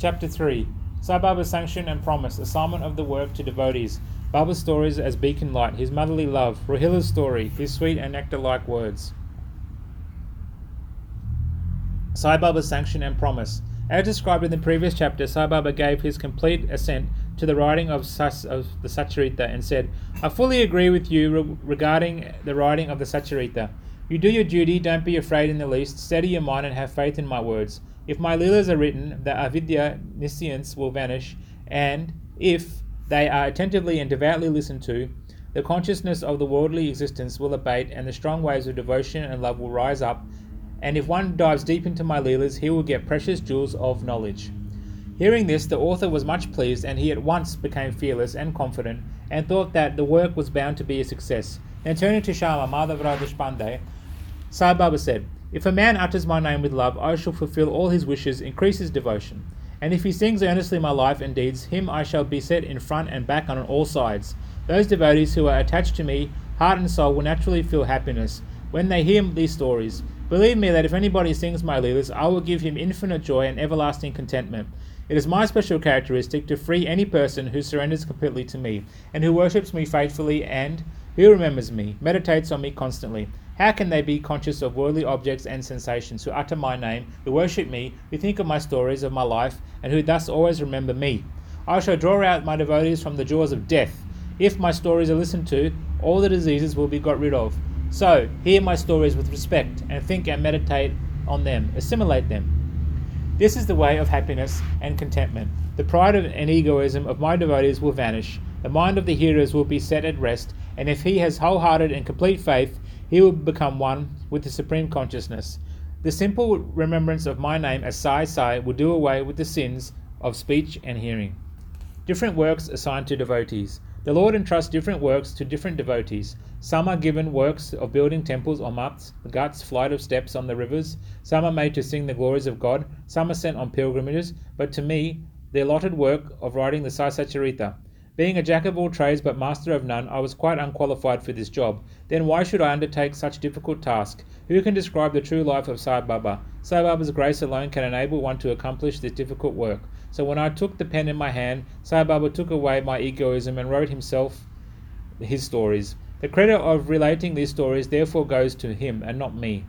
Chapter 3 Sai Baba's sanction and promise, assignment of the work to devotees, Baba's stories as beacon light, his motherly love, Rohilla's story, his sweet and nectar like words. Sai Baba's sanction and promise. As described in the previous chapter, Sai Baba gave his complete assent to the writing of, Sas, of the Satcharita and said, I fully agree with you re- regarding the writing of the Satcharita. You do your duty, don't be afraid in the least, steady your mind and have faith in my words. If my leelas are written, the avidya nescience will vanish, and if they are attentively and devoutly listened to, the consciousness of the worldly existence will abate, and the strong waves of devotion and love will rise up. And if one dives deep into my leelas, he will get precious jewels of knowledge. Hearing this, the author was much pleased, and he at once became fearless and confident, and thought that the work was bound to be a success. Then turning to Shama Madhavrao Deshpande, Sai Baba said, If a man utters my name with love, I shall fulfill all his wishes, increase his devotion. And if he sings earnestly my life and deeds, him I shall be set in front and back on all sides. Those devotees who are attached to me, heart and soul, will naturally feel happiness when they hear these stories. Believe me that if anybody sings my leelas, I will give him infinite joy and everlasting contentment. It is my special characteristic to free any person who surrenders completely to me, and who worships me faithfully, and who remembers me, meditates on me constantly. How can they be conscious of worldly objects and sensations, who utter my name, who worship me, who think of my stories of my life, and who thus always remember me? I shall draw out my devotees from the jaws of death. If my stories are listened to, all the diseases will be got rid of. So, hear my stories with respect, and think and meditate on them, assimilate them. This is the way of happiness and contentment. The pride and egoism of my devotees will vanish. The mind of the hearers will be set at rest, and if he has wholehearted and complete faith, he will become one with the supreme consciousness. The simple remembrance of my name as Sai Sai will do away with the sins of speech and hearing. Different works assigned to devotees. The Lord entrusts different works to different devotees. Some are given works of building temples or mats, ghats, flight of steps on the rivers. Some are made to sing the glories of God. Some are sent on pilgrimages. But to me, the allotted work of writing the Sai Satcharita. Being a jack of all trades but master of none, I was quite unqualified for this job. Then why should I undertake such difficult task? Who can describe the true life of Sai Baba? Sai Baba's grace alone can enable one to accomplish this difficult work. So when I took the pen in my hand, Sai Baba took away my egoism and wrote himself his stories. The credit of relating these stories therefore goes to him and not me.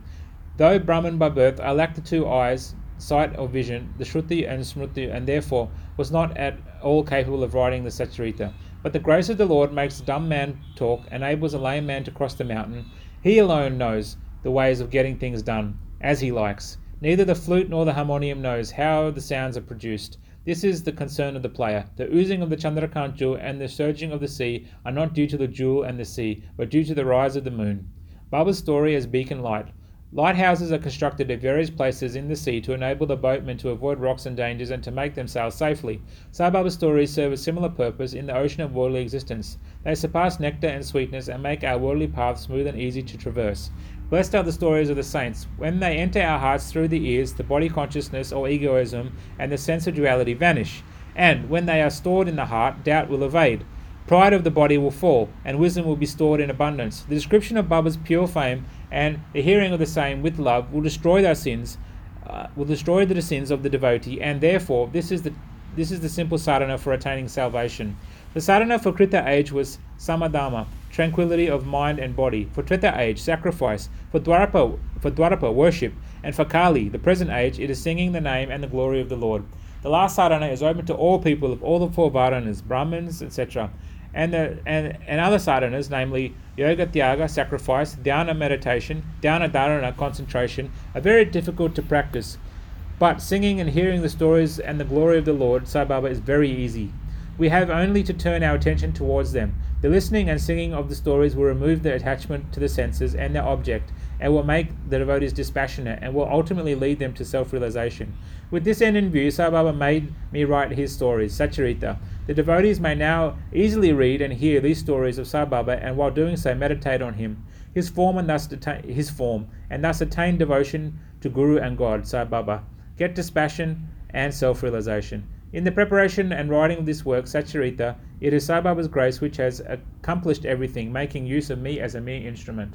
Though Brahman by birth, I lacked the two eyes, sight or vision, the Shruti and Smruti, and therefore was not at all capable of writing the Satcharita. But the grace of the Lord makes a dumb man talk, and enables a lame man to cross the mountain. He alone knows the ways of getting things done, as he likes. Neither the flute nor the harmonium knows how the sounds are produced. This is the concern of the player. The oozing of the Chandrakant jewel and the surging of the sea are not due to the jewel and the sea, but due to the rise of the moon. Baba's story as beacon light. Lighthouses are constructed at various places in the sea to enable the boatmen to avoid rocks and dangers and to make them sail safely. Sai stories serve a similar purpose in the ocean of worldly existence. They surpass nectar and sweetness and make our worldly path smooth and easy to traverse. Blessed are the stories of the saints. When they enter our hearts through the ears, the body consciousness or egoism and the sense of duality vanish. And when they are stored in the heart, doubt will evade. Pride of the body will fall, and wisdom will be stored in abundance. The description of Baba's pure fame and the hearing of the same with love will destroy their sins, uh, will destroy the sins of the devotee, and therefore this is the this is the simple sadhana for attaining salvation. The sadhana for Krita age was samadama, tranquility of mind and body. For Treta age, sacrifice. For Dwarapa, for Dwarapa, worship. And for Kali, the present age, it is singing the name and the glory of the Lord. The last sadhana is open to all people of all the four varanas, Brahmins, etc. And, the, and, and other sadhanas, namely yoga tyaga, sacrifice, dhyana, meditation, dhyana dharana, concentration, are very difficult to practice. But singing and hearing the stories and the glory of the Lord, Sai Baba, is very easy. We have only to turn our attention towards them. The listening and singing of the stories will remove the attachment to the senses and their object, and will make the devotees dispassionate, and will ultimately lead them to self realization. With this end in view, Sai Baba made me write his stories, Satcharita. The devotees may now easily read and hear these stories of Sai Baba, and while doing so, meditate on him, his form, and thus deta- his form, and thus attain devotion to Guru and God, Sai Baba. Get dispassion and self realization. In the preparation and writing of this work, Satcharita, it is Sai Baba's grace which has accomplished everything, making use of me as a mere instrument.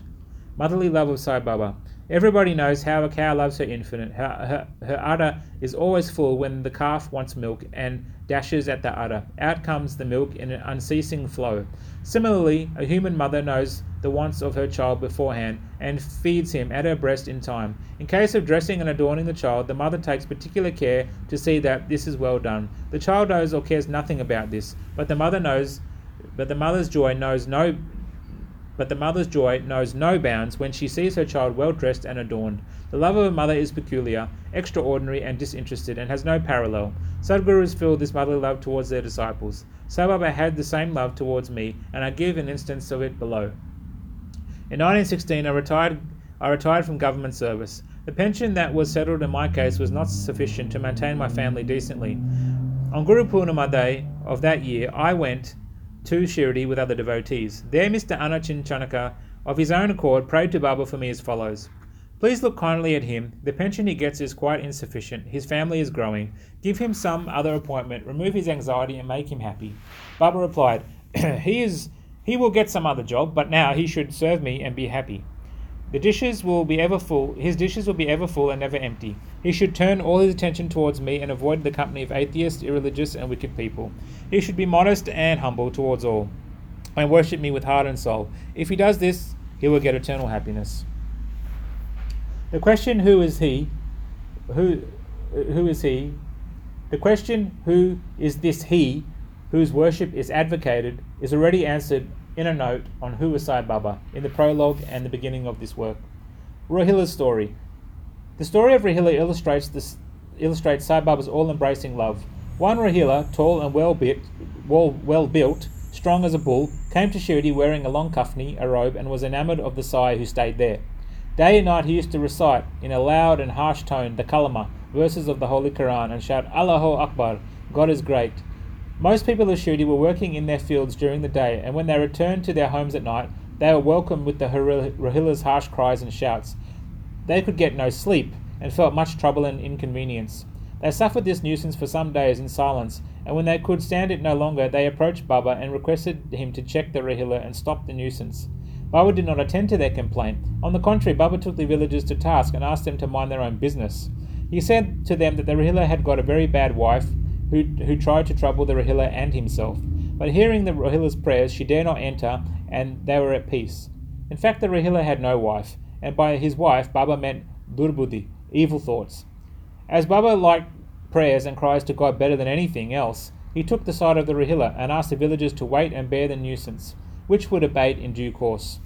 Motherly love of Sai Baba. Everybody knows how a cow loves her infant. Her, her, her udder is always full when the calf wants milk and dashes at the udder. Out comes the milk in an unceasing flow. Similarly, a human mother knows the wants of her child beforehand and feeds him at her breast in time. In case of dressing and adorning the child, the mother takes particular care to see that this is well done. The child knows or cares nothing about this, but the mother knows but the mother's joy knows no but the mother's joy knows no bounds when she sees her child well dressed and adorned. The love of a mother is peculiar, extraordinary, and disinterested, and has no parallel. Sadgurus feel this motherly love towards their disciples. Baba had the same love towards me, and I give an instance of it below. In 1916, I retired, I retired from government service. The pension that was settled in my case was not sufficient to maintain my family decently. On Guru Purnima Day of that year, I went to Shirdi with other devotees. There, Mr. Anna Chinchanikar, of his own accord, prayed to Baba for me as follows. Please look kindly at him. The pension he gets is quite insufficient. His family is growing. Give him some other appointment, remove his anxiety, and make him happy. Baba replied, He is he will get some other job, but now he should serve me and be happy. The dishes will be ever full his dishes will be ever full and never empty. He should turn all his attention towards me and avoid the company of atheists, irreligious, and wicked people. He should be modest and humble towards all, and worship me with heart and soul. If he does this, he will get eternal happiness. The question who is he who who is he? The question who is this he whose worship is advocated is already answered in a note on Who is Sai Baba in the prologue and the beginning of this work. Rohilla's story. The story of Rohilla illustrates this, illustrates Sai Baba's all-embracing love. One Rohilla, tall and well built, well, well built, strong as a bull, came to Shirdi wearing a long kafni, a robe, and was enamored of the Sai who stayed there. Day and night he used to recite, in a loud and harsh tone, the kalama, verses of the Holy Quran, and shout, Allahu Akbar, God is great. Most people of Shirdi were working in their fields during the day, and when they returned to their homes at night, they were welcomed with the Rohilla's harsh cries and shouts. They could get no sleep, and felt much trouble and inconvenience. They suffered this nuisance for some days in silence, and when they could stand it no longer, they approached Baba and requested him to check the Rohilla and stop the nuisance. Baba did not attend to their complaint. On the contrary, Baba took the villagers to task and asked them to mind their own business. He said to them that the Rohilla had got a very bad wife, who, who tried to trouble the Rohilla and himself. But hearing the Rohilla's prayers, she dare not enter, and they were at peace. In fact, the Rohilla had no wife, and by his wife, Baba meant durbuddhi, evil thoughts. As Baba liked prayers and cries to God better than anything else, he took the side of the Rohilla and asked the villagers to wait and bear the nuisance, which would abate in due course.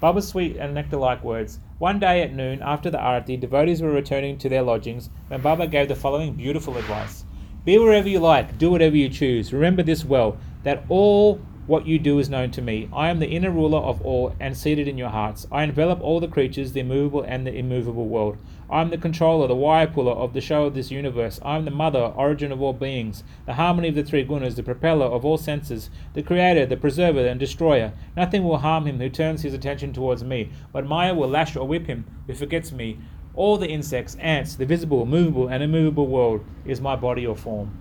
Baba's sweet and nectar-like words. One day at noon, after the arati, devotees were returning to their lodgings when Baba gave the following beautiful advice. Be wherever you like, do whatever you choose. Remember this well, that all what you do is known to me. I am the inner ruler of all and seated in your hearts. I envelop all the creatures, the movable and the immovable world. I am the controller, the wire puller of the show of this universe. I am the mother, origin of all beings, the harmony of the three gunas, the propeller of all senses, the creator, the preserver, and destroyer. Nothing will harm him who turns his attention towards me, but Maya will lash or whip him who forgets me all the insects, ants, the visible, movable, and immovable world is my body or form.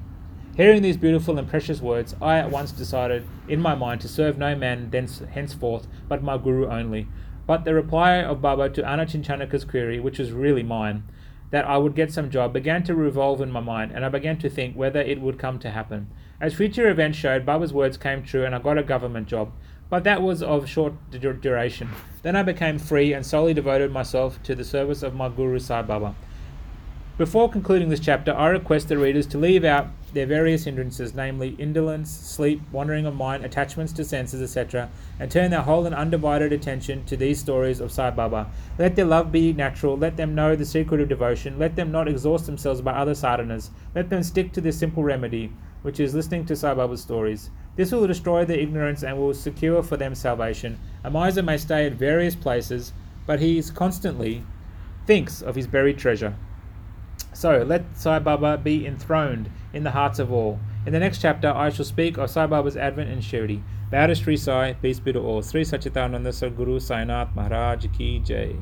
Hearing these beautiful and precious words, I at once decided in my mind to serve no man thence, henceforth but my Guru only. But the reply of Baba to Anna Chinchanikar's query, which was really mine, that I would get some job, began to revolve in my mind, and I began to think whether it would come to happen. As future events showed, Baba's words came true, and I got a government job but that was of short duration. Then I became free and solely devoted myself to the service of my Guru Sai Baba. Before concluding this chapter, I request the readers to leave out their various hindrances, namely indolence, sleep, wandering of mind, attachments to senses, etc., and turn their whole and undivided attention to these stories of Sai Baba. Let their love be natural, let them know the secret of devotion, let them not exhaust themselves by other sadhanas, let them stick to this simple remedy, which is listening to Sai Baba's stories. This will destroy their ignorance and will secure for them salvation. A miser may stay at various places, but he is constantly thinks of his buried treasure. So let Sai Baba be enthroned in the hearts of all. In the next chapter, I shall speak of Sai Baba's advent and Shirdi. Bow to Sri Sai, peace be to all. Sri Sachidananda Sadguru Sainath Maharaj Ki Jai.